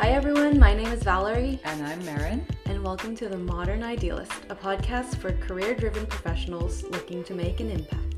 Hi, everyone. My name is Valerie. And I'm Marin. And welcome to The Modern Idealist, a podcast for career driven professionals looking to make an impact.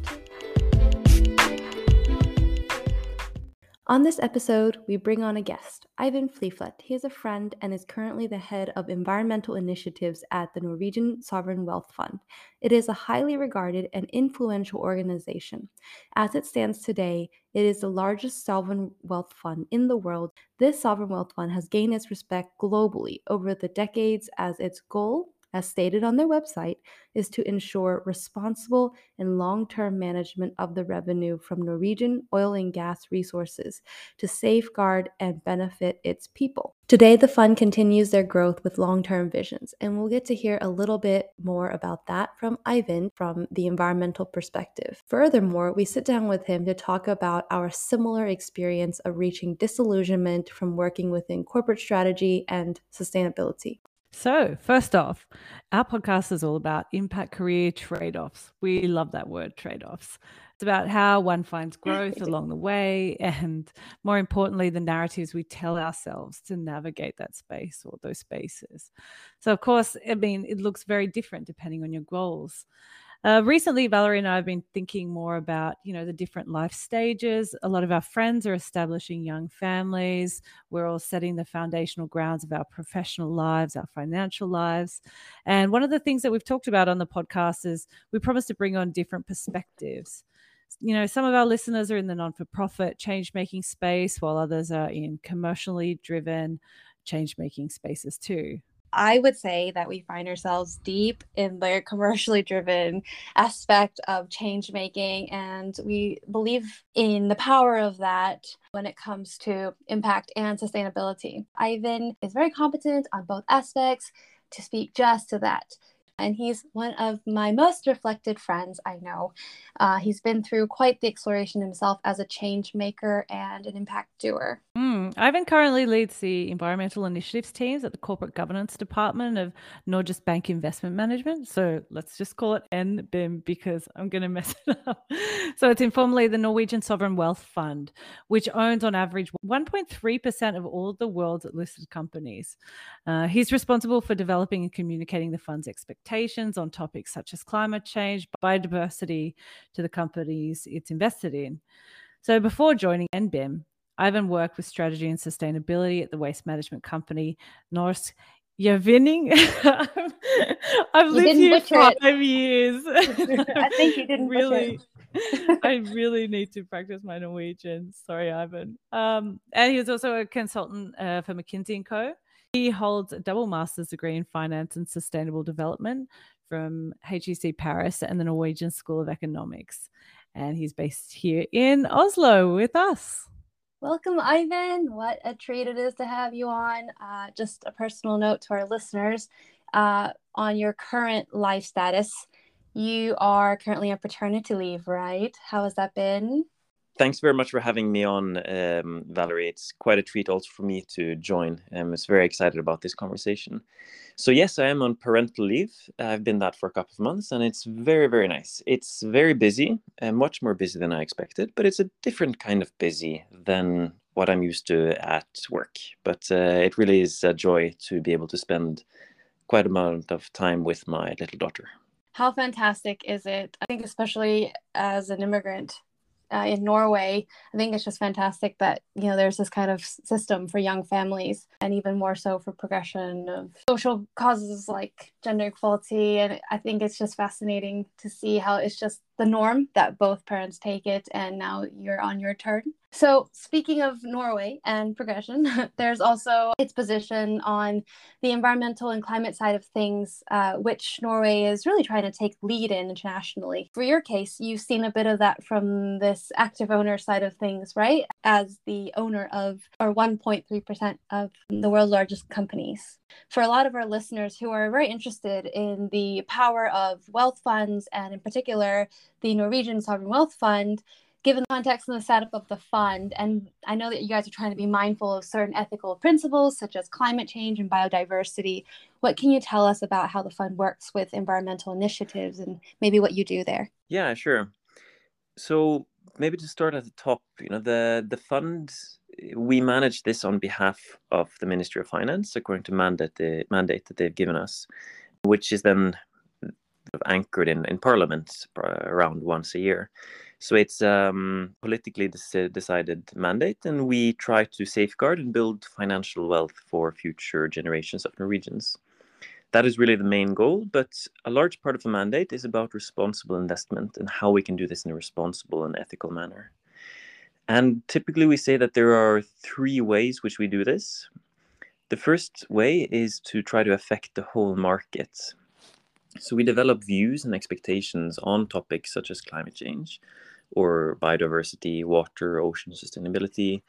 On this episode, we bring on a guest, Eivind Fliflet. He is a friend and is currently the head of environmental initiatives at the Norwegian Sovereign Wealth Fund. It is a highly regarded and influential organization. As it stands today, it is the largest sovereign wealth fund in the world. This sovereign wealth fund has gained its respect globally over the decades as its goal as stated on their website, is to ensure responsible and long term management of the revenue from Norwegian oil and gas resources to safeguard and benefit its people. Today, the fund continues their growth with long term visions, and we'll get to hear a little bit more about that from Eivind from the environmental perspective. Furthermore, we sit down with him to talk about our similar experience of reaching disillusionment from working within corporate strategy and sustainability. So, first off, our podcast is all about impact career trade offs. We love that word, trade offs. It's about how one finds growth along the way, and more importantly, the narratives we tell ourselves to navigate that space or those spaces. So, of course, I mean, it looks very different depending on your goals. Uh, recently, Valerie and I have been thinking more about, you know, the different life stages. A lot of our friends are establishing young families. We're all setting the foundational grounds of our professional lives, our financial lives. And one of the things that we've talked about on the podcast is we promise to bring on different perspectives. You know, some of our listeners are in the non for profit change making space, while others are in commercially driven change making spaces too. I would say that we find ourselves deep in the commercially driven aspect of change making, and we believe in the power of that when it comes to impact and sustainability. Eivind is very competent on both aspects to speak just to that and he's one of my most reflected friends I know. Uh, he's been through quite the exploration himself as a change maker and an impact doer. Mm, Eivind currently leads the environmental initiatives teams at the corporate governance department of Norges Bank Investment Management. So let's just call it NBIM because I'm going to mess it up. so it's informally the Norwegian Sovereign Wealth Fund, which owns on average 1.3% of all the world's listed companies. Uh, he's responsible for developing and communicating the fund's expectations on topics such as climate change, biodiversity to the companies it's invested in. So before joining NBIM, Eivind worked with strategy and sustainability at the waste management company Norsk Gjenvinning. I've you lived here five it. years. I think you didn't really. I really need to practice my Norwegian. Sorry, Eivind. Um, and he was also a consultant uh, for McKinsey and Co. He holds a double master's degree in finance and sustainable development from HEC Paris and the Norwegian School of Economics. And he's based here in Oslo with us. Welcome, Eivind. What a treat it is to have you on. Uh, just a personal note to our listeners uh, on your current life status. You are currently on paternity leave, right? How has that been? Thanks very much for having me on, um, Valerie. It's quite a treat also for me to join. I'm um, very excited about this conversation. So, yes, I am on parental leave. I've been that for a couple of months, and it's very, very nice. It's very busy, and much more busy than I expected, but it's a different kind of busy than what I'm used to at work. But uh, it really is a joy to be able to spend quite a amount of time with my little daughter. How fantastic is it? I think, especially as an immigrant, uh, in Norway. I think it's just fantastic that you know there's this kind of system for young families, and even more so for progression of social causes like gender equality. And I think it's just fascinating to see how it's just the norm that both parents take it, and now you're on your turn. So, speaking of Norway and progression, there's also its position on the environmental and climate side of things, uh, which Norway is really trying to take lead in internationally. For your case, you've seen a bit of that from this active owner side of things, right? As the owner of, or 1.3% of the world's largest companies. For a lot of our listeners who are very interested in the power of wealth funds, and in particular, the Norwegian Sovereign Wealth Fund, given the context and the setup of the fund, and I know that you guys are trying to be mindful of certain ethical principles such as climate change and biodiversity. What can you tell us about how the fund works with environmental initiatives and maybe what you do there? Yeah, sure. So maybe to start at the top, you know, the the fund we manage this on behalf of the Ministry of Finance according to mandate the mandate that they've given us, which is then anchored in, in Parliament around once a year. So it's um, politically decided mandate, and we try to safeguard and build financial wealth for future generations of Norwegians. That is really the main goal, but a large part of the mandate is about responsible investment and how we can do this in a responsible and ethical manner. And typically, we say that there are three ways which we do this. The first way is to try to affect the whole market. So we develop views and expectations on topics such as climate change or biodiversity, water, ocean sustainability,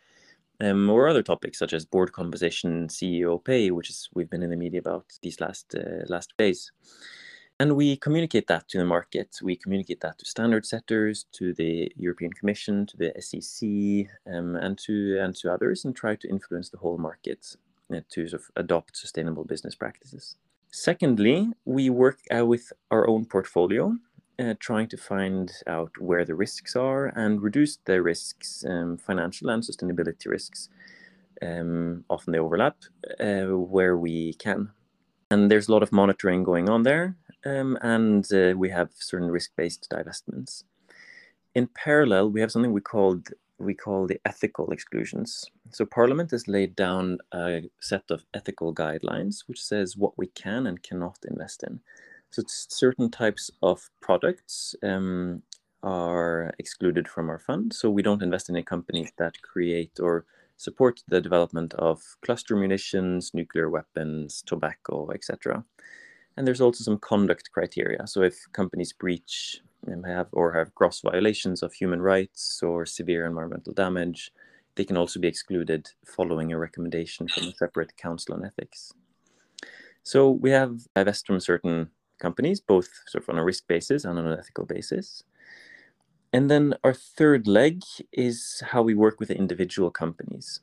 um, or other topics such as board composition, CEO pay, which is we've been in the media about these last uh, last days. And we communicate that to the market. We communicate that to standard setters, to the European Commission, to the SEC, um, and to and to others, and try to influence the whole market uh, to sort of adopt sustainable business practices. Secondly, we work uh, with our own portfolio, uh, trying to find out where the risks are and reduce the risks, um, financial and sustainability risks. Um, often they overlap uh, where we can. And there's a lot of monitoring going on there, um, and uh, we have certain risk-based divestments. In parallel, we have something we called we call the ethical exclusions. So Parliament has laid down a set of ethical guidelines which says what we can and cannot invest in. So certain types of products um, are excluded from our fund. So we don't invest in companies that create or support the development of cluster munitions, nuclear weapons, tobacco, etc. And there's also some conduct criteria. So if companies breach have or have gross violations of human rights or severe environmental damage, they can also be excluded following a recommendation from a separate council on ethics. So we have divest from certain companies, both sort of on a risk basis and on an ethical basis. And then our third leg is how we work with individual companies.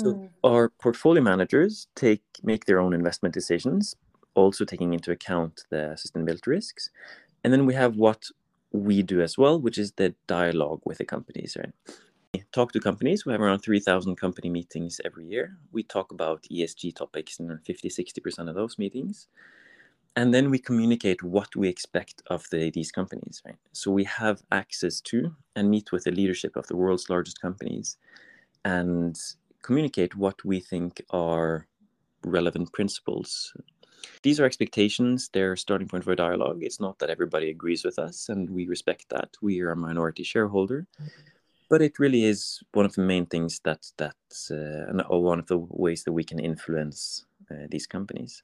So mm. our portfolio managers take make their own investment decisions, also taking into account the sustainability risks. And then we have what we do as well, which is the dialogue with the companies, right? We talk to companies. We have around 3,000 company meetings every year. We talk about ESG topics in 50, 60% of those meetings. And then we communicate what we expect of the, these companies, right? So we have access to and meet with the leadership of the world's largest companies and communicate what we think are relevant principles these are expectations. They're starting point for a dialogue. It's not that everybody agrees with us, and we respect that. We are a minority shareholder, but it really is one of the main things that that uh, one of the ways that we can influence uh, these companies.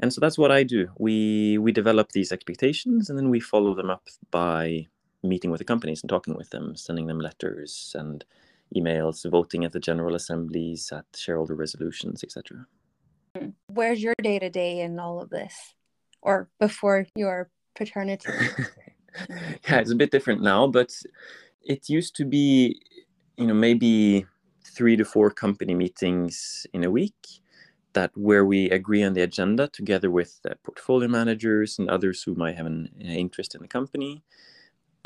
And so that's what I do. We we develop these expectations, and then we follow them up by meeting with the companies and talking with them, sending them letters and emails, voting at the general assemblies, at shareholder resolutions, etc. Where's your day to day in all of this, or before your paternity? yeah, it's a bit different now, but it used to be, you know, maybe three to four company meetings in a week that where we agree on the agenda together with the portfolio managers and others who might have an interest in the company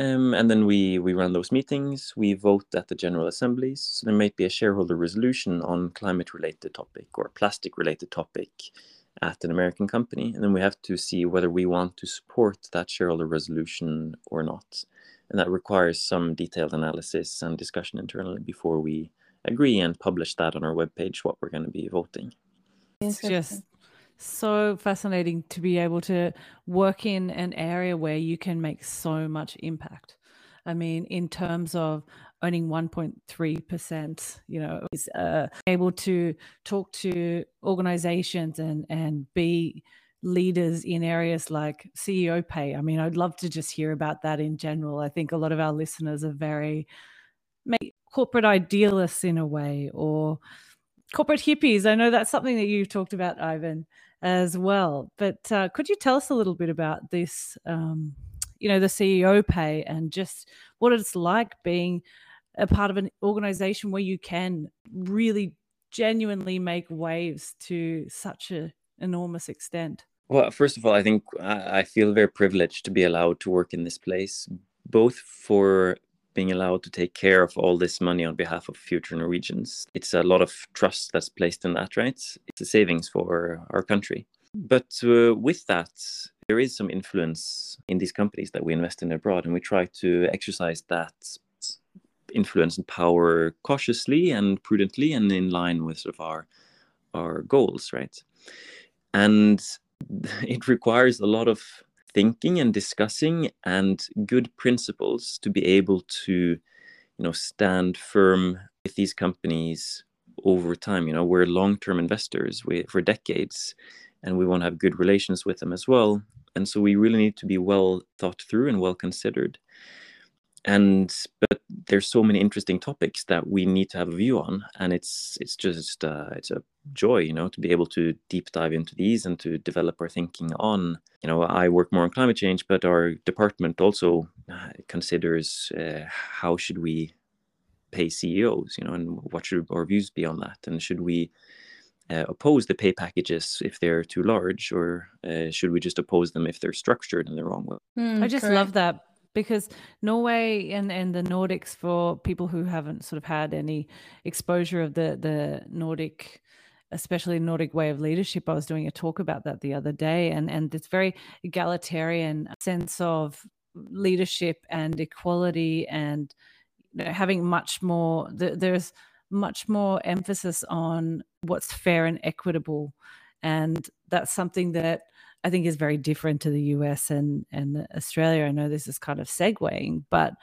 um, and then we, we run those meetings, we vote at the general assemblies. So there might be a shareholder resolution on climate related topic or plastic related topic at an American company. And then we have to see whether we want to support that shareholder resolution or not. And that requires some detailed analysis and discussion internally before we agree and publish that on our webpage, what we're going to be voting. It's just so fascinating to be able to work in an area where you can make so much impact. I mean, in terms of owning 1.3%, you know, is uh, able to talk to organizations and, and be leaders in areas like CEO pay. I mean, I'd love to just hear about that in general. I think a lot of our listeners are very corporate idealists in a way or corporate hippies. I know that's something that you've talked about, Eivind as well. But uh, could you tell us a little bit about this, um, you know, the CEO pay and just what it's like being a part of an organization where you can really genuinely make waves to such an enormous extent? Well, first of all, I think I feel very privileged to be allowed to work in this place, both for being allowed to take care of all this money on behalf of future Norwegians. It's a lot of trust that's placed in that, right? It's a savings for our country. But uh, with that, there is some influence in these companies that we invest in abroad, and we try to exercise that influence and power cautiously and prudently and in line with sort of our our goals, right? And it requires a lot of thinking and discussing and good principles to be able to you know stand firm with these companies over time. You know we're long-term investors we, for decades and we want to have good relations with them as well. And so we really need to be well thought through and well considered and but there's so many interesting topics that we need to have a view on. And it's it's just uh, it's a joy you know to be able to deep dive into these and to develop our thinking on you know i work more on climate change but our department also uh, considers uh, how should we pay ceos you know and what should our views be on that? And should we uh, oppose the pay packages if they're too large or uh, should we just oppose them if they're structured in the wrong? Way mm, i just correct. love that because Norway and, and the Nordics, for people who haven't sort of had any exposure of the, the Nordic, especially Nordic way of leadership, I was doing a talk about that the other day, and, and this very egalitarian sense of leadership and equality and you know, having much more, there's much more emphasis on what's fair and equitable. And that's something that I think is very different to the US and and Australia. I know this is kind of segueing, but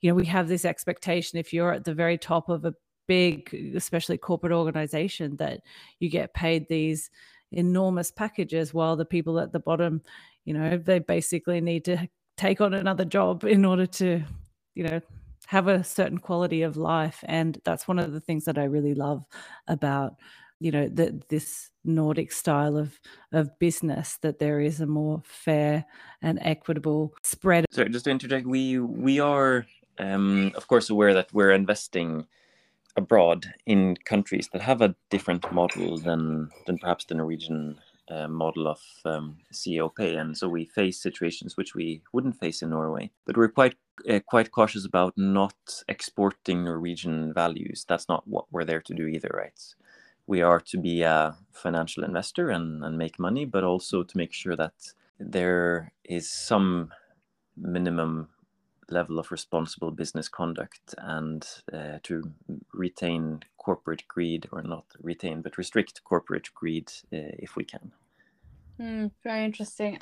you know we have this expectation if you're at the very top of a big, especially corporate organization, that you get paid these enormous packages, while the people at the bottom, you know, they basically need to take on another job in order to, you know, have a certain quality of life. And that's one of the things that I really love about you know this nordic style of of business that there is a more fair and equitable spread. So just to interject we we are um, of course aware that we're investing abroad in countries that have a different model than than perhaps the norwegian uh, model of um, ceo pay. And so we face situations which we wouldn't face in norway. But we're quite uh, quite cautious about not exporting norwegian values. That's not what we're there to do either right we are to be a financial investor and, and make money, but also to make sure that there is some minimum level of responsible business conduct and uh, to retain corporate greed or not retain but restrict corporate greed uh, if we can. Mm, very interesting.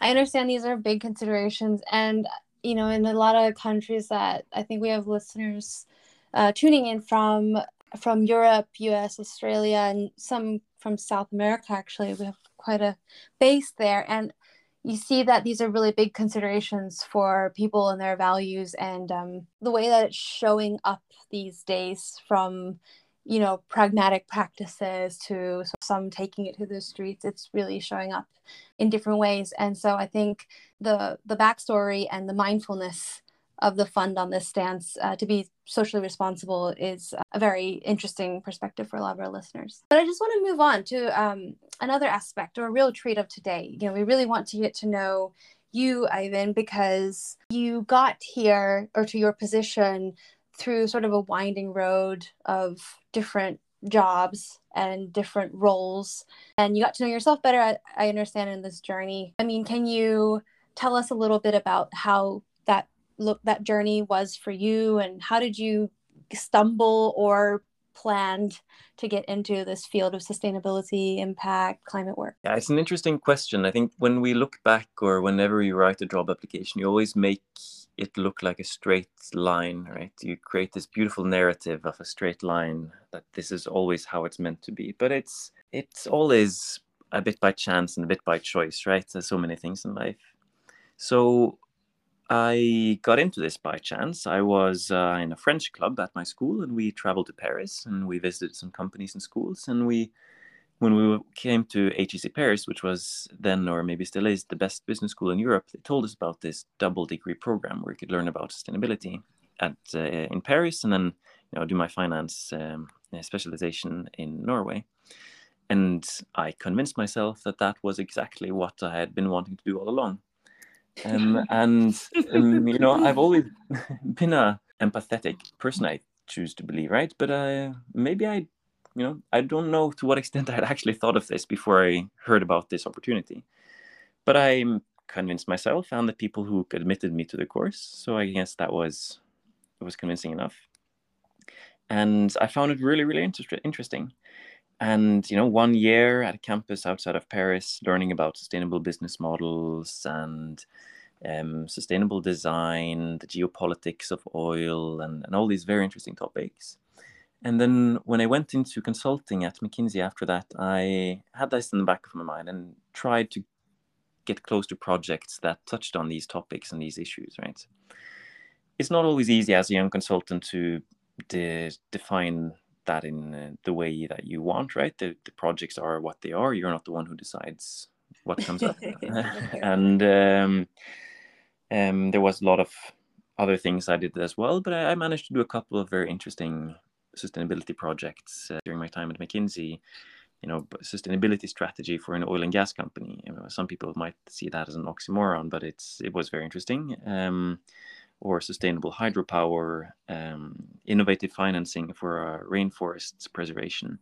I understand these are big considerations and you know in a lot of countries that i think we have listeners uh, tuning in from from Europe, US, Australia, and some from South America. Actually, we have quite a base there. And you see that these are really big considerations for people and their values and um, the way that it's showing up these days from you know pragmatic practices to some taking it to the streets it's really showing up in different ways and so i think the the backstory and the mindfulness of the fund on this stance uh, to be socially responsible is a very interesting perspective for a lot of our listeners. But I just want to move on to um, another aspect or a real treat of today. You know, we really want to get to know you, Eivind, because you got here or to your position through sort of a winding road of different jobs and different roles and you got to know yourself better I, I understand in this journey i mean can you tell us a little bit about how look that journey was for you and how did you stumble or planned to get into this field of sustainability impact climate work? Yeah it's an interesting question. I think when we look back or whenever you write a job application you always make it look like a straight line right? You create this beautiful narrative of a straight line that this is always how it's meant to be. But it's it's always a bit by chance and a bit by choice right? There's so many things in life. So I got into this by chance. I was uh, in a French club at my school, and we traveled to Paris, and we visited some companies and schools. And we, when we came to HEC Paris, which was then or maybe still is the best business school in Europe, they told us about this double degree program where you could learn about sustainability at uh, in Paris, and then you know do my finance um, specialization in Norway. And I convinced myself that that was exactly what I had been wanting to do all along um, and um, you know I've always been a empathetic person. I choose to believe, right? But uh, maybe I, you know, I don't know to what extent I had actually thought of this before I heard about this opportunity. But I convinced myself and the people who admitted me to the course. So I guess that was it was convincing enough. And I found it really, really inter- interesting. And you know, one year at a campus outside of Paris, learning about sustainable business models and um, sustainable design, the geopolitics of oil, and, and all these very interesting topics. And then when I went into consulting at McKinsey after that, I had this in the back of my mind and tried to get close to projects that touched on these topics and these issues, right? It's not always easy as a young consultant to de- define that in uh, the way that you want, right? The, the projects are what they are. You're not the one who decides what comes up. and um, um, there was a lot of other things I did as well, but I, I managed to do a couple of very interesting sustainability projects uh, during my time at McKinsey. You know, sustainability strategy for an oil and gas company. You know, some people might see that as an oxymoron, but it's it was very interesting. Um, or sustainable hydropower, um, innovative financing for uh, rainforest preservation.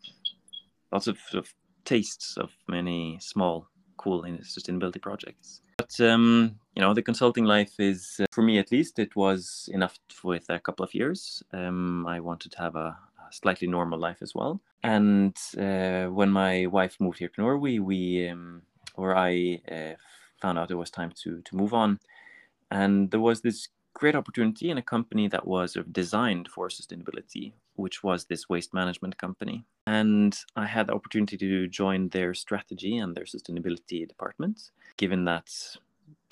Lots of, of tastes of many small, cool sustainability projects. But um, you know, the consulting life is, uh, for me at least, it was enough with a couple of years. Um, I wanted to have a, a, slightly normal life as well. And uh, when my wife moved here to Norway, we, um, or I, uh, found out it was time to to move on, and there was this great opportunity in a company that was designed for sustainability, which was this waste management company. And I had the opportunity to join their strategy and their sustainability department, given that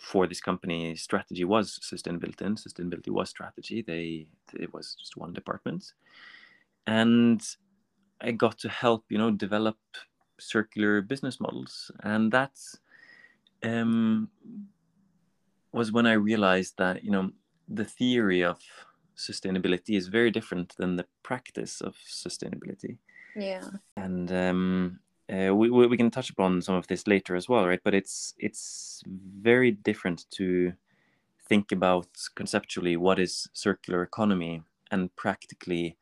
for this company strategy was sustainability and sustainability was strategy. They it was just one department. And i got to help you know develop circular business models. And that's um was when i realized that you know the theory of sustainability is very different than the practice of sustainability. Yeah. And um, uh, we we can touch upon some of this later as well, right? But it's it's very different to think about conceptually what is circular economy and practically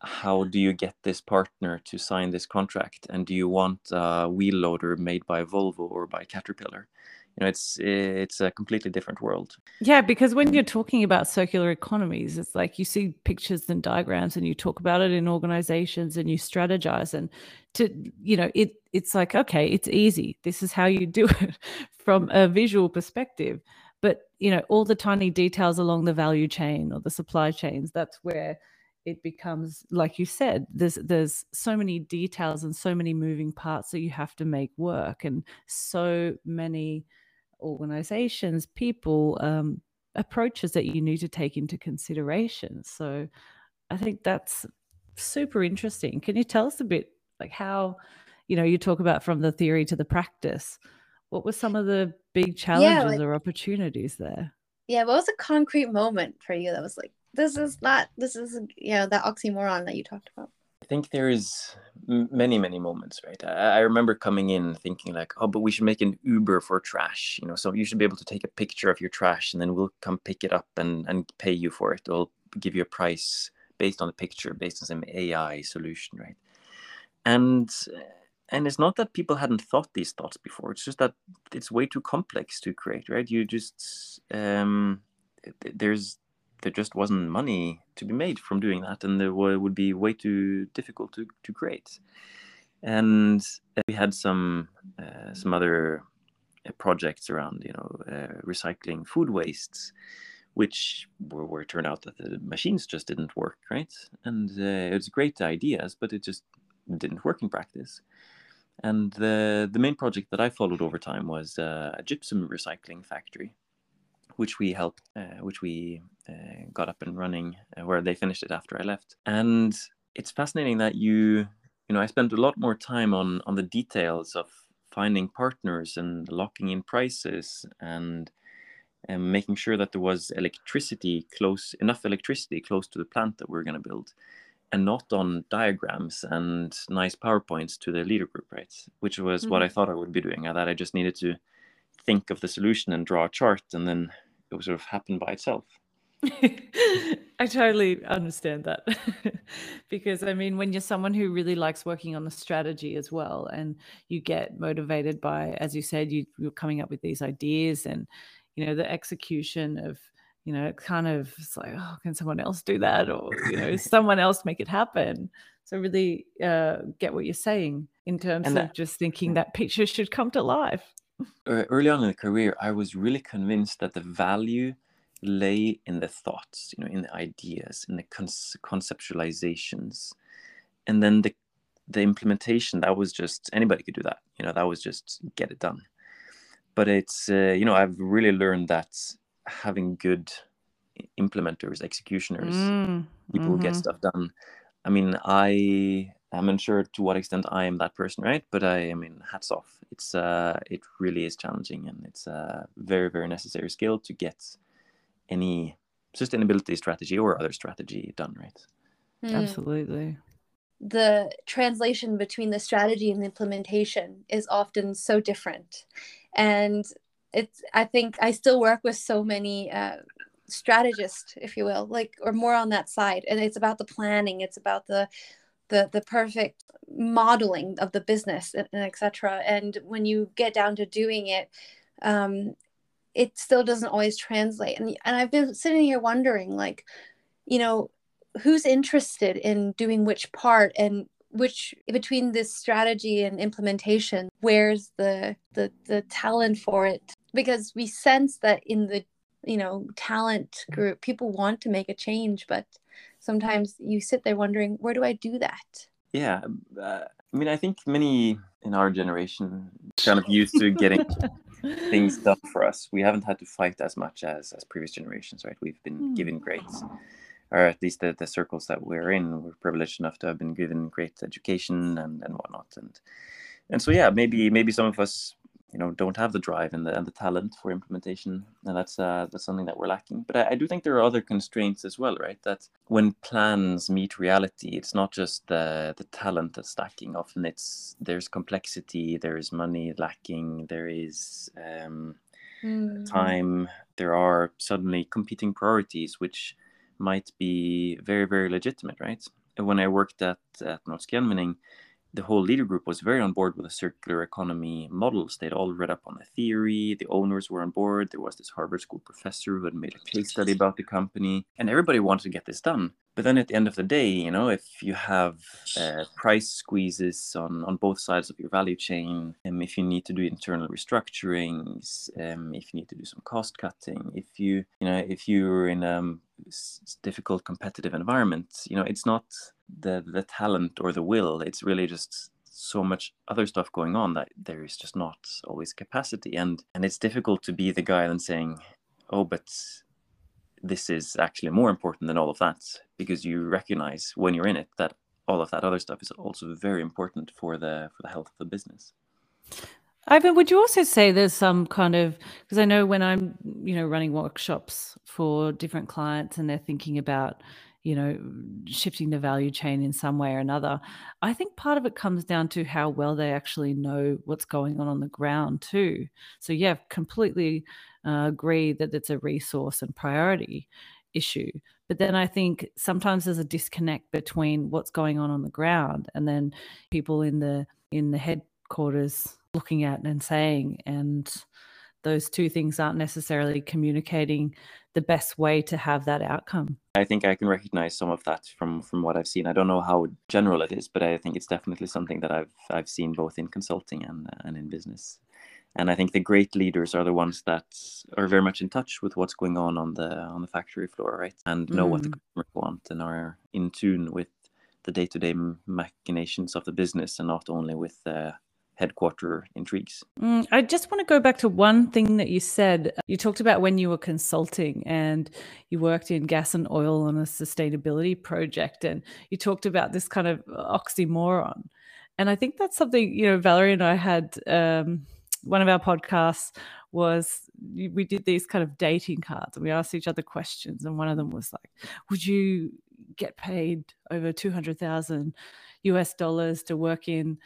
how do you get this partner to sign this contract and do you want a wheel loader made by volvo or by caterpillar you know it's it's a completely different world. Yeah because when you're talking about circular economies it's like you see pictures and diagrams and you talk about it in organizations and you strategize and to you know it it's like okay it's easy. This is how you do it from a visual perspective. But you know all the tiny details along the value chain or the supply chains that's where it becomes like you said there's there's so many details and so many moving parts that you have to make work and so many organizations, people, um, approaches that you need to take into consideration. So I think that's super interesting. Can you tell us a bit like how, you know, you talk about from the theory to the practice? What were some of the big challenges yeah, like, or opportunities there? Yeah, what was a concrete moment for you that was like, this is not, this is, you know, that oxymoron that you talked about? I think there is many, many moments, right? I, I, remember coming in thinking like, oh, but we should make an Uber for trash, you know, so you should be able to take a picture of your trash and then we'll come pick it up and, and pay you for it. We'll give you a price based on the picture, based on some AI solution, right? And and it's not that people hadn't thought these thoughts before. It's just that it's way too complex to create, right? You just um, there's there just wasn't money to be made from doing that, and there would be way too difficult to, to create. And we had some uh, some other uh, projects around, you know, uh, recycling food wastes, which were where it turned out that the machines just didn't work, right? And uh, it was great ideas, but it just didn't work in practice. And the the main project that I followed over time was uh, a gypsum recycling factory which we helped, uh, which we uh, got up and running, uh, where they finished it after I left. And it's fascinating that you, you know, I spent a lot more time on on the details of finding partners and locking in prices and and making sure that there was electricity close enough electricity close to the plant that we are going to build and not on diagrams and nice powerpoints to the leader group right which was mm-hmm. what i thought i would be doing i thought i just needed to think of the solution and draw a chart and then it would sort of happen by itself I totally understand that. because I mean, when you're someone who really likes working on the strategy as well, and you get motivated by, as you said, you, you're coming up with these ideas and, you know, the execution of, you know, kind of it's like, oh, can someone else do that? Or, you know, someone else make it happen. So really uh, get what you're saying in terms of just thinking that picture should come to life. Early on in the career, I was really convinced that the value lay in the thoughts, you know, in the ideas, in the conceptualizations, and then the the implementation. That was just anybody could do that. You know, that was just get it done. But it's uh, you know I've really learned that having good implementers, executioners, mm, people mm-hmm. who get mm-hmm. stuff done. I mean, I am unsure to what extent I am that person, right? But I, I mean, hats off. It's uh, it really is challenging, and it's a very, very necessary skill to get any sustainability strategy or other strategy done right. Mm. Absolutely. The translation between the strategy and the implementation is often so different. And it's, I think I still work with so many uh, strategists, if you will, like, or more on that side. And it's about the planning, it's about the, the, the perfect modeling of the business and, and etc. And when you get down to doing it, um, it still doesn't always translate and, and i've been sitting here wondering like you know who's interested in doing which part and which between this strategy and implementation where's the the the talent for it because we sense that in the you know talent group people want to make a change but sometimes you sit there wondering where do i do that yeah uh, i mean i think many in our generation kind of used to getting things done for us. We haven't had to fight as much as as previous generations, right? We've been mm. given great, or at least the, the circles that we're in, we're privileged enough to have been given great education and and whatnot. And and so yeah, maybe maybe some of us you know don't have the drive and the, and the talent for implementation and that's uh, that's something that we're lacking. But I, I, do think there are other constraints as well right? That when plans meet reality it's not just the the talent that's lacking often it's there's complexity there is money lacking there is um, mm. time. There are suddenly competing priorities which might be very very legitimate right? When i worked at at Norsk Gjenvinning the whole leader group was very on board with the circular economy models. They'd all read up on the theory. The owners were on board. There was this Harvard School professor who had made a case study about the company, and everybody wanted to get this done. But then at the end of the day, you know, if you have uh, price squeezes on, on both sides of your value chain, um, if you need to do internal restructurings, um, if you need to do some cost cutting, if you, you know, if you're in a um, difficult competitive environment, you know, it's not the the talent or the will. It's really just so much other stuff going on that there is just not always capacity, and and it's difficult to be the guy then saying, "Oh, but this is actually more important than all of that," because you recognize when you're in it that all of that other stuff is also very important for the for the health of the business. Eivind, would you also say there's some kind of because I know when I'm, you know, running workshops for different clients and they're thinking about, you know, shifting the value chain in some way or another. I think part of it comes down to how well they actually know what's going on on the ground too. So yeah, completely uh, agree that it's a resource and priority issue. But then I think sometimes there's a disconnect between what's going on on the ground and then people in the in the headquarters looking at and saying and those two things aren't necessarily communicating the best way to have that outcome. I think I can recognize some of that from from what I've seen. I don't know how general it is, but I think it's definitely something that I've I've seen both in consulting and and in business. And I think the great leaders are the ones that are very much in touch with what's going on on the on the factory floor, right? And know mm. what the mm. customers want and are in tune with the day-to-day machinations of the business and not only with uh, headquarter intrigues. Mm, I just want to go back to one thing that you said. You talked about when you were consulting and you worked in gas and oil on a sustainability project, and you talked about this kind of oxymoron. And I think that's something, you know, Valerie and I had um, one of our podcasts was we did these kind of dating cards and we asked each other questions. And one of them was like, Would you get paid over 200,000 US dollars to work in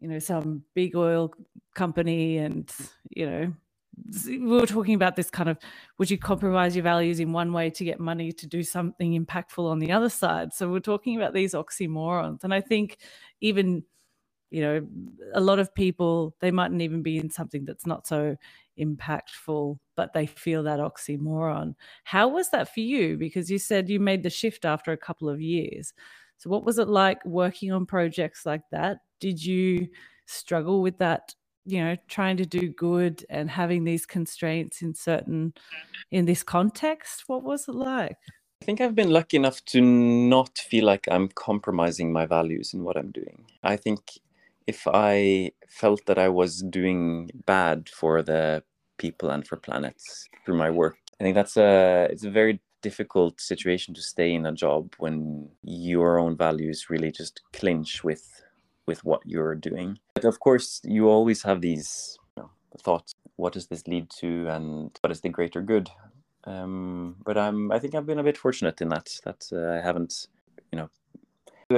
you know some big oil company and you know we were talking about this kind of would you compromise your values in one way to get money to do something impactful on the other side? So we're talking about these oxymorons. And i think even you know a lot of people they mightn't even be in something that's not so impactful but they feel that oxymoron. How was that for you? Because you said you made the shift after a couple of years so what was it like working on projects like that? Did you struggle with that you know trying to do good and having these constraints in certain in this context? What was it like? I think i've been lucky enough to not feel like i'm compromising my values in what i'm doing. I think if i felt that i was doing bad for the people and for planets through my work i think that's a it's a very difficult situation to stay in a job when your own values really just clinch with with what you're doing. But of course, you always have these you know, thoughts: what does this lead to, and what is the greater good? Um, but I'm, I think I've been a bit fortunate in that that uh, I haven't, you know,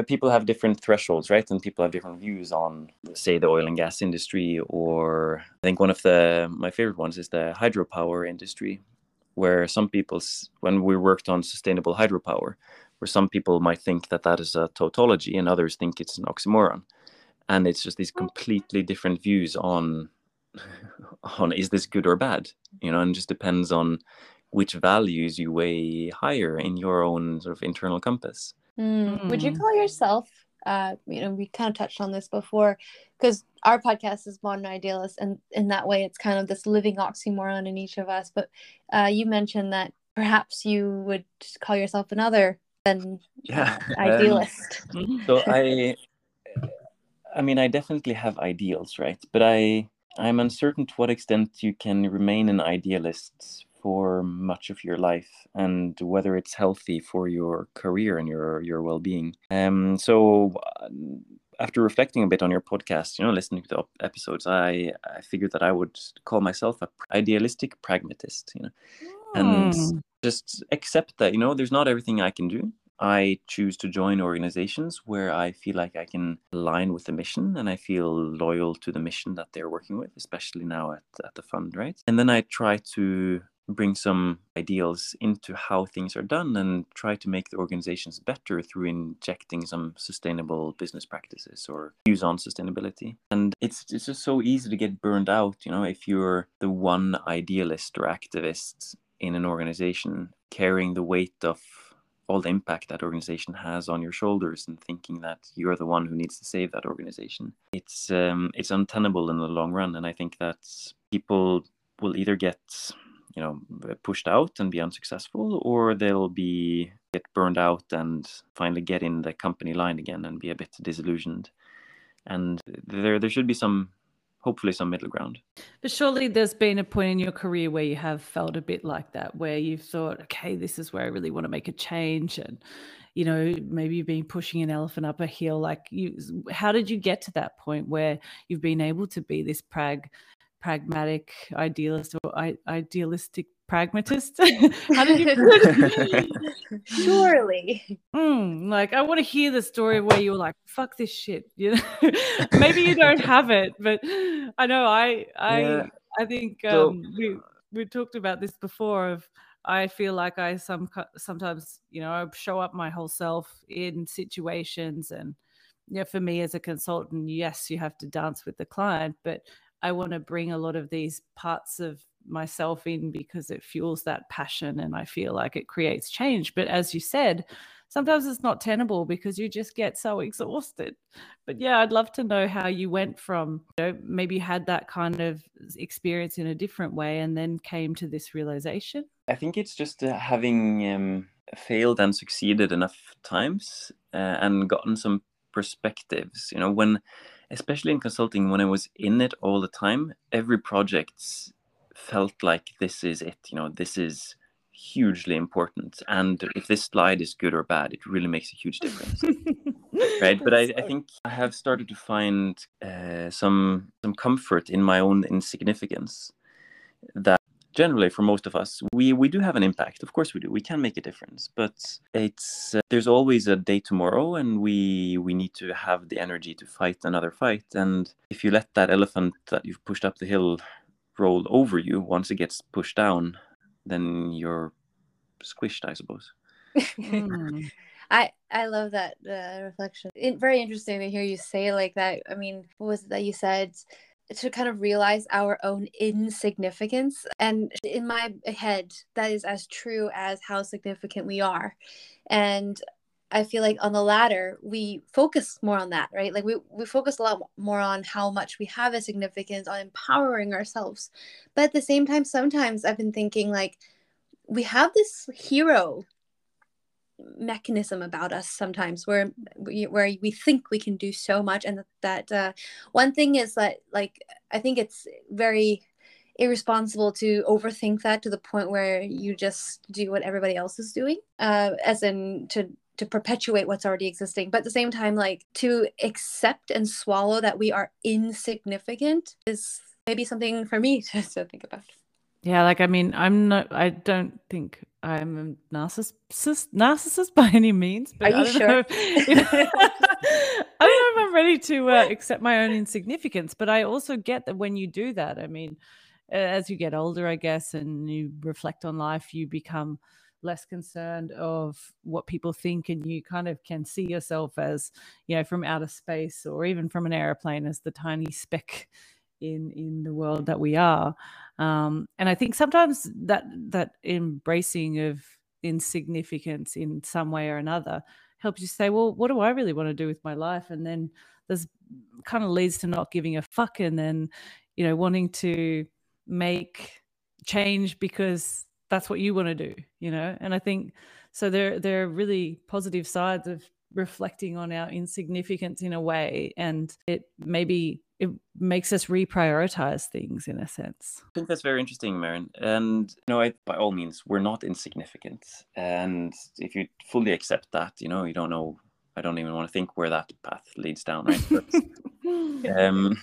people have different thresholds, right? And people have different views on, say, the oil and gas industry, or I think one of the my favorite ones is the hydropower industry, where some people, when we worked on sustainable hydropower, where some people might think that that is a tautology and others think it's an oxymoron and it's just these completely different views on on is this good or bad you know and just depends on which values you weigh higher in your own sort of internal compass mm. would you hmm. call yourself uh, you know we kind of touched on this before because our podcast is modern idealist and in that way it's kind of this living oxymoron in each of us but uh, you mentioned that perhaps you would call yourself another than yeah idealist. Um, so I, I mean, I definitely have ideals, right? But I, I'm uncertain to what extent you can remain an idealist for much of your life and whether it's healthy for your career and your your well-being. Um so uh, after reflecting a bit on your podcast you know listening to the episodes i i figured that i would call myself a idealistic pragmatist you know and hmm. just accept that you know there's not everything i can do. I choose to join organizations where i feel like i can align with the mission and i feel loyal to the mission that they're working with especially now at, at the fund right? And then i try to bring some ideals into how things are done and try to make the organizations better through injecting some sustainable business practices or views on sustainability. And it's it's just so easy to get burned out, you know, if you're the one idealist or activist in an organization carrying the weight of all the impact that organization has on your shoulders and thinking that you're the one who needs to save that organization it's um, it's untenable in the long run and i think that people will either get you know pushed out and be unsuccessful or they'll be get burned out and finally get in the company line again and be a bit disillusioned and there there should be some hopefully some middle ground. But surely there's been a point in your career where you have felt a bit like that, where you've thought, okay, this is where I really want to make a change. And, you know, maybe you've been pushing an elephant up a hill. Like you, how did you get to that point where you've been able to be this prag, pragmatic idealist or I- idealistic pragmatist. How did you? Surely. Mm, like I want to hear the story where you were like, "Fuck this shit." You know, maybe you don't have it, but I know I I yeah. I think um, so, we we talked about this before. Of I feel like I some sometimes you know I show up my whole self in situations and yeah, for me as a consultant, yes, you have to dance with the client, but I want to bring a lot of these parts of myself in because it fuels that passion and I feel like it creates change. But as you said, sometimes it's not tenable because you just get so exhausted. But yeah, I'd love to know how you went from, you know, maybe you had that kind of experience in a different way and then came to this realization. I think it's just uh, having um, failed and succeeded enough times uh, and gotten some perspectives. You know, when, especially in consulting, when I was in it all the time, every project felt like this is it you know this is hugely important. And if this slide is good or bad it really makes a huge difference. Right? But I, I, think i have started to find uh, some some comfort in my own insignificance that generally for most of us we we do have an impact of course we do we can make a difference but it's uh, there's always a day tomorrow and we we need to have the energy to fight another fight and if you let that elephant that you've pushed up the hill roll over you once it gets pushed down then you're squished i suppose mm. I I love that uh, reflection. It, very interesting to hear you say like that. I mean, what was it that you said? To kind of realize our own insignificance, and in my head, that is as true as how significant we are. And I feel like on the latter, we focus more on that, right? Like we, we focus a lot more on how much we have a significance, on empowering ourselves. But at the same time, sometimes I've been thinking like we have this hero mechanism about us sometimes where we, where we think we can do so much and that, uh, one thing is that like i think it's very irresponsible to overthink that to the point where you just do what everybody else is doing uh, as in to to perpetuate what's already existing. But at the same time like to accept and swallow that we are insignificant is maybe something for me to, to think about yeah like i mean i'm not i don't think I'm a narcissist, narcissist by any means. But Are you sure? If, I don't know if I'm ready to uh, accept my own insignificance, but I also get that when you do that, I mean, as you get older, I guess, and you reflect on life, you become less concerned of what people think and you kind of can see yourself as you know from outer space or even from an airplane as the tiny speck in in the world that we are. Um, and i think sometimes that that embracing of insignificance in some way or another helps you say well what do i really want to do with my life? And then this kind of leads to not giving a fuck and then you know wanting to make change because that's what you want to do you know? And i think so there there are really positive sides of reflecting on our insignificance in a way and it maybe it makes us reprioritize things in a sense. I think that's very interesting, Maren. And you know, I, by all means, we're not insignificant. And if you fully accept that, you know, you don't know. I don't even want to think where that path leads down, right? But, um,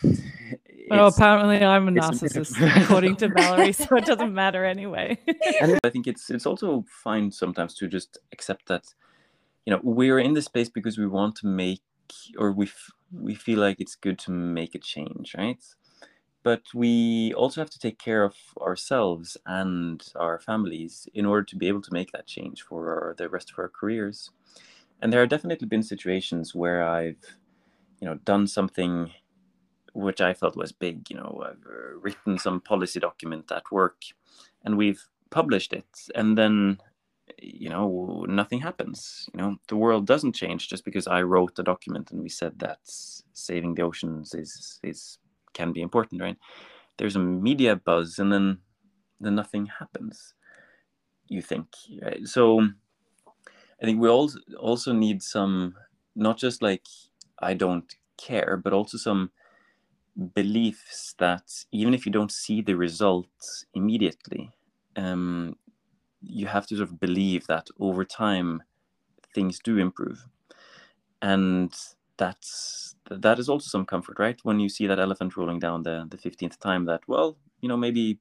oh, apparently I'm a narcissist, according to Valerie, so it doesn't matter anyway. and I think it's it's also fine sometimes to just accept that, you know, we're in this space because we want to make or we f- we feel like it's good to make a change, right? But we also have to take care of ourselves and our families in order to be able to make that change for the rest of our careers. And there have definitely been situations where I've, you know, done something which I felt was big. You know, I've uh, written some policy document at work, and we've published it, and then you know nothing happens you know the world doesn't change just because i wrote a document and we said that saving the oceans is is can be important right there's a media buzz and then then nothing happens you think right? so i think we all also need some not just like i don't care but also some beliefs that even if you don't see the results immediately um, you have to sort of believe that over time things do improve. And that's that is also some comfort right? When you see that elephant rolling down the the 15th time that well you know maybe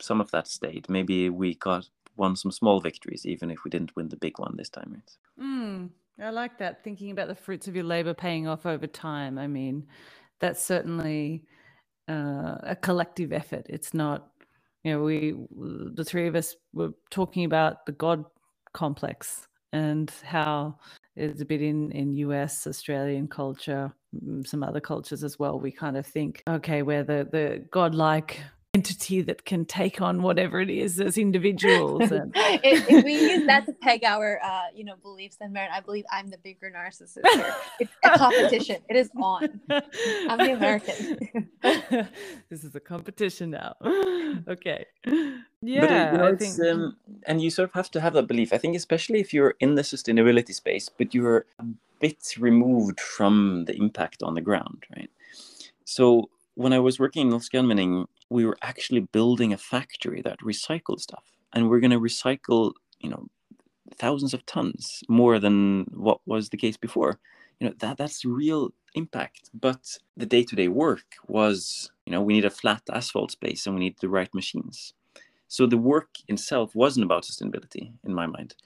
some of that stayed. Maybe we got won some small victories even if we didn't win the big one this time right? Mm, i like that. Thinking about the fruits of your labor paying off over time i mean that's certainly uh, a collective effort. It's not you know, we, the three of us were talking about the God complex and how it's a bit in, in US, Australian culture, mm, some other cultures as well. We kind of think, okay, we're the, the godlike entity that can take on whatever it is as individuals. And... if, if, we use that to peg our, uh, you know, beliefs, and merit, I believe I'm the bigger narcissist here. It's a competition. It is on. I'm the American. this is a competition now. Okay. Yeah, but you know, I think... Um, and you sort of have to have that belief. I think, especially if you're in the sustainability space, but you're a bit removed from the impact on the ground, right? So when I was working in Norsk we were actually building a factory that recycled stuff, and we're going to recycle, you know, thousands of tons more than what was the case before. You know that that's real impact. But the day-to-day work was, you know, we need a flat asphalt space and we need the right machines. So the work itself wasn't about sustainability in my mind.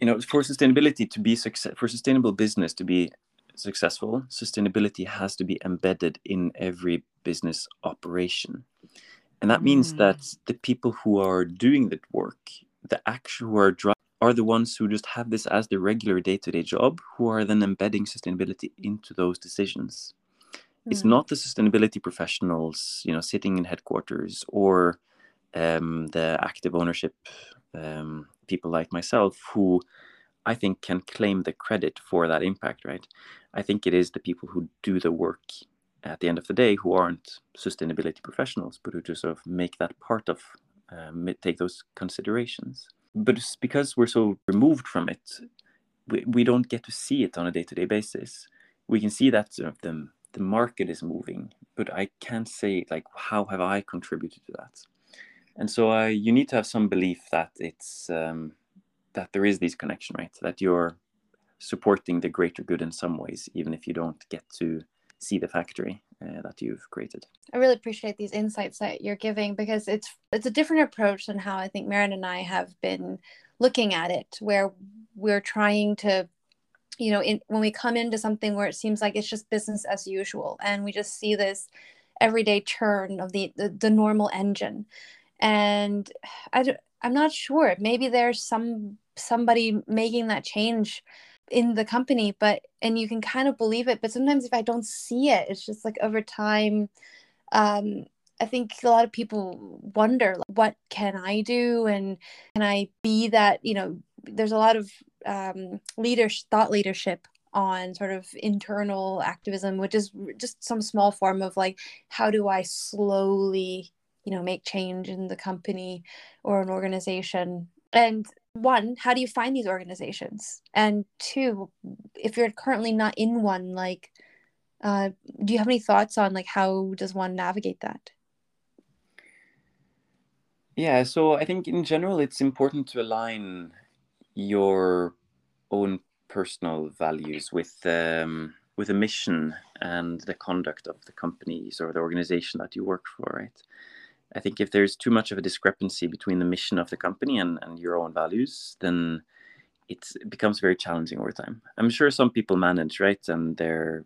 You know, for sustainability to be success, for sustainable business to be successful, sustainability has to be embedded in every business operation. and that means mm. that the people who are doing the work the actual who are driving, are the ones who just have this as their regular day-to-day job who are then embedding sustainability into those decisions mm. it's not the sustainability professionals you know sitting in headquarters or um, the active ownership um, people like myself who i think can claim the credit for that impact right? I think it is the people who do the work at the end of the day who aren't sustainability professionals but who just sort of make that part of um, take those considerations. But because we're so removed from it we, we don't get to see it on a day-to-day basis. We can see that sort of the, the market is moving but i can't say like how have i contributed to that? And so uh, you need to have some belief that it's um, that there is this connection right that you're supporting the greater good in some ways even if you don't get to see the factory uh, that you've created. I really appreciate these insights that you're giving because it's it's a different approach than how I think Maren and I have been looking at it, where we're trying to, you know, in, when we come into something where it seems like it's just business as usual, and we just see this everyday churn of the the, the normal engine, and I I'm not sure. Maybe there's some somebody making that change in the company but and you can kind of believe it but sometimes if i don't see it it's just like over time um i think a lot of people wonder like, what can i do and can i be that you know there's a lot of um leadership thought leadership on sort of internal activism which is just some small form of like how do i slowly you know make change in the company or an organization. And one how do you find these organizations? And two if you're currently not in one like uh, do you have any thoughts on like how does one navigate that? Yeah so i think in general it's important to align your own personal values with um, with a mission and the conduct of the companies or the organization that you work for right I think if there's too much of a discrepancy between the mission of the company and, and your own values, then it becomes very challenging over time. I'm sure some people manage, right? And they're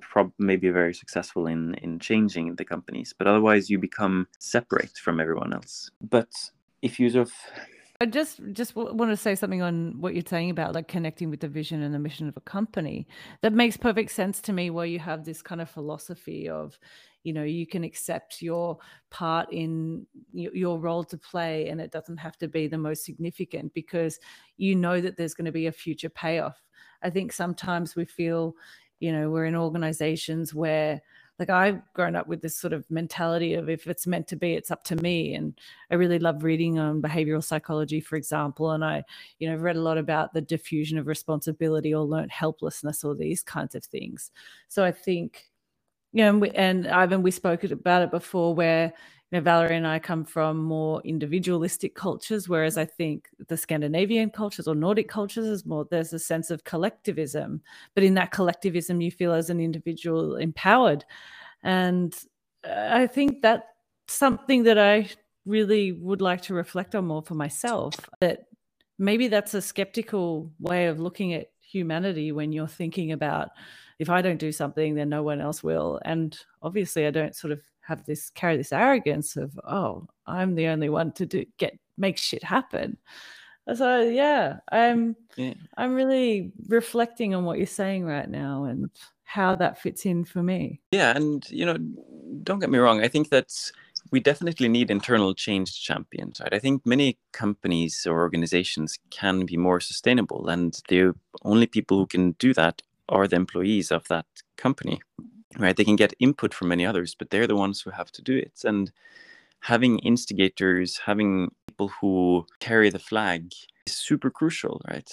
prob- maybe very successful in, in changing the companies, but otherwise you become separate from everyone else. But if you sort of I just just want to say something on what you're saying about like connecting with the vision and the mission of a company. That makes perfect sense to me. Where you have this kind of philosophy of, you know you can accept your part in your role to play and it doesn't have to be the most significant because you know that there's going to be a future payoff i think sometimes we feel you know we're in organizations where like I've grown up with this sort of mentality of if it's meant to be, it's up to me. And I really love reading on behavioral psychology, for example. And I, you know, read a lot about the diffusion of responsibility or learned helplessness or these kinds of things. So I think you know, and, we, and Eivind, we spoke about it before where know, Valerie and I come from more individualistic cultures, whereas I think the Scandinavian cultures or Nordic cultures is more there's a sense of collectivism, but in that collectivism, you feel as an individual empowered, and uh, I think that's something that I really would like to reflect on more for myself. That maybe that's a skeptical way of looking at humanity when you're thinking about if I don't do something, then no one else will. And obviously, I don't sort of have this carry this arrogance of oh, I'm the only one to do get make shit happen. So yeah, I'm yeah. I'm really reflecting on what you're saying right now and how that fits in for me. Yeah, and you know, don't get me wrong. I think that's we definitely need internal change champions. Right? I think many companies or organizations can be more sustainable, and the only people who can do that are the employees of that company right? They can get input from many others but they're the ones who have to do it. And having instigators having people who carry the flag is super crucial right?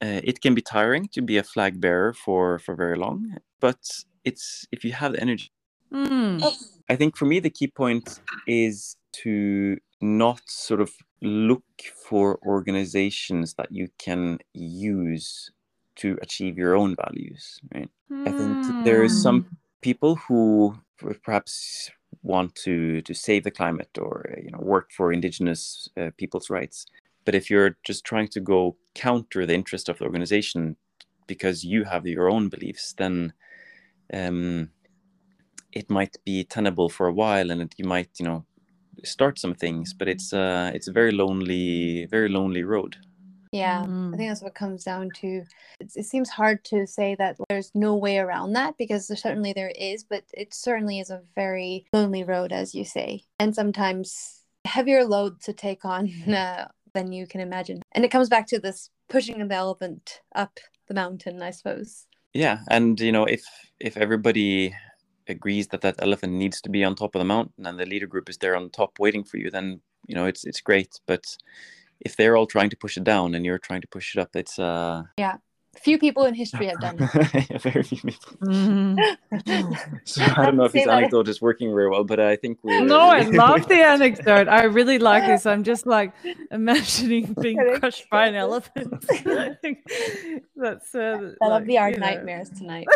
Uh, it can be tiring to be a flag bearer for for very long but it's if you have the energy mm. i think for me the key point is to not sort of look for organizations that you can use to achieve your own values right mm. i think there are some hmm. people who perhaps want to to save the climate or you know work for indigenous uh, people's rights but if you're just trying to go counter the interest of the organization because you have your own beliefs then um, it might be tenable for a while and it, you might you know start some things but it's uh it's a very lonely very lonely road yeah, mm. I think that's what comes down to. It's, it seems hard to say that there's no way around that because there, certainly there is, but it certainly is a very lonely road, as you say, and sometimes heavier load to take on uh, than you can imagine. And it comes back to this pushing the elephant up the mountain, I suppose. Yeah, and you know, if if everybody agrees that that elephant needs to be on top of the mountain and the leader group is there on top waiting for you, then you know it's it's great. But if they're all trying to push it down and you're trying to push it up, it's uh yeah. Few people in history have done it. very few people. Mm-hmm. so I don't know if this anecdote is working very well, but I think we. No, I love the anecdote. I really like this. I'm just like imagining being crushed by an elephant. That's uh, that'll like, be our nightmares know. tonight.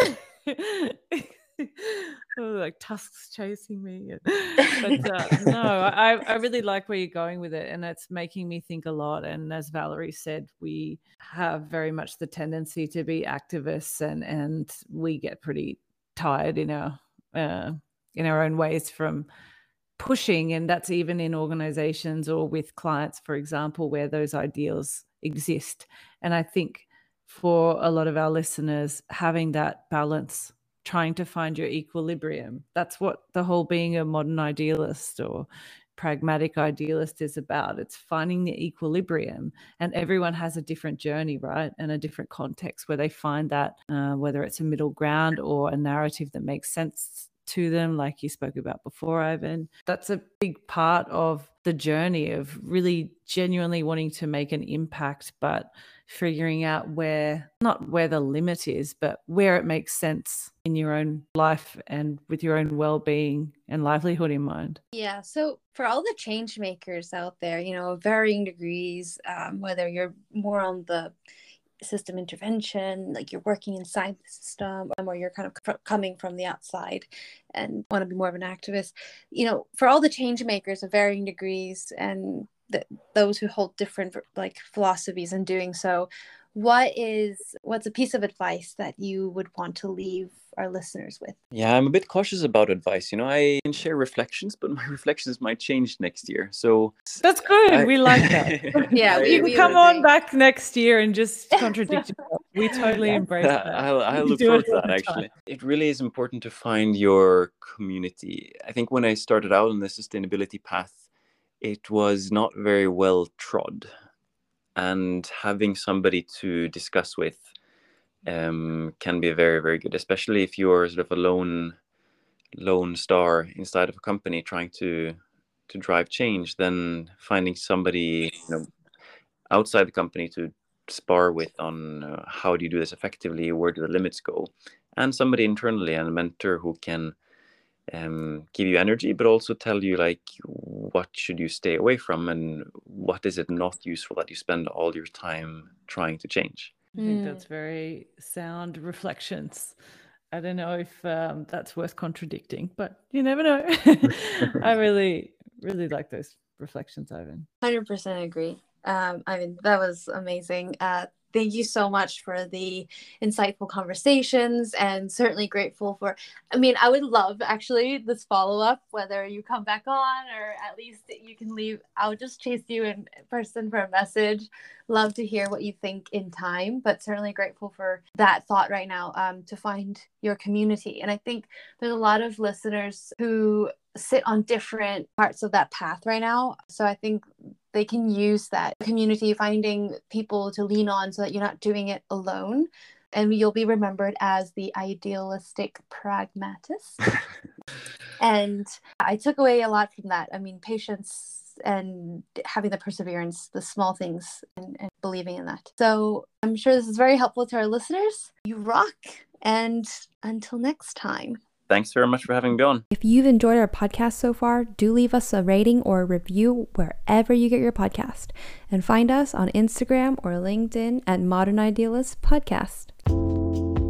like tusks chasing me. But uh, no, I, I really like where you're going with it. And it's making me think a lot. And as Valerie said, we have very much the tendency to be activists and, and we get pretty tired in our, uh, in our own ways from pushing. And that's even in organizations or with clients, for example, where those ideals exist. And I think for a lot of our listeners, having that balance trying to find your equilibrium. That's what the whole being a modern idealist or pragmatic idealist is about. It's finding the equilibrium, and everyone has a different journey, right? And a different context where they find that, uh, whether it's a middle ground or a narrative that makes sense to them, like you spoke about before, Eivind. That's a big part of the journey of really genuinely wanting to make an impact, but figuring out where, not where the limit is, but where it makes sense in your own life and with your own well being and livelihood in mind. Yeah. So, for all the change makers out there, you know, varying degrees, um, whether you're more on the system intervention, like you're working inside the system, um, or you're kind of coming from the outside and want to be more of an activist. You know, for all the change makers of varying degrees and the, those who hold different like philosophies in doing so, what is what's a piece of advice that you would want to leave our listeners with? Yeah, I'm a bit cautious about advice. You know, I can share reflections, but my reflections might change next year. So that's good. I, we like that. yeah, we, we come on back next year and just contradict. we totally embrace that. I'll, I'll look forward to that. Actually, it really is important to find your community. I think when I started out on the sustainability path, it was not very well trod and having somebody to discuss with um, can be very very good especially if you're sort of a lone lone star inside of a company trying to to drive change then finding somebody you know outside the company to spar with on uh, how do you do this effectively where do the limits go and somebody internally and a mentor who can um, give you energy, but also tell you like what should you stay away from and what is it not useful that you spend all your time trying to change. I think that's hmm. very sound reflections. I don't know if um, that's worth contradicting, but you never know. I really, really like those reflections, Eivind. Hundred percent agree. Um, I mean, that was amazing. Uh, thank you so much for the insightful conversations and certainly grateful for i mean i would love actually this follow-up whether you come back on or at least you can leave i'll just chase you in person for a message. Love to hear what you think in time but certainly grateful for that thought right now um, to find your community. And i think there's a lot of listeners who sit on different parts of that path right now. So i think they can use that community, finding people to lean on so that you're not doing it alone. And you'll be remembered as the idealistic pragmatist. and I took away a lot from that. I mean, patience and having the perseverance, the small things, and, and believing in that. So I'm sure this is very helpful to our listeners. You rock. And until next time thanks very much for having me on. If you've enjoyed our podcast so far, do leave us a rating or a review wherever you get your podcast. And find us on Instagram or LinkedIn at Modern Idealist Podcast.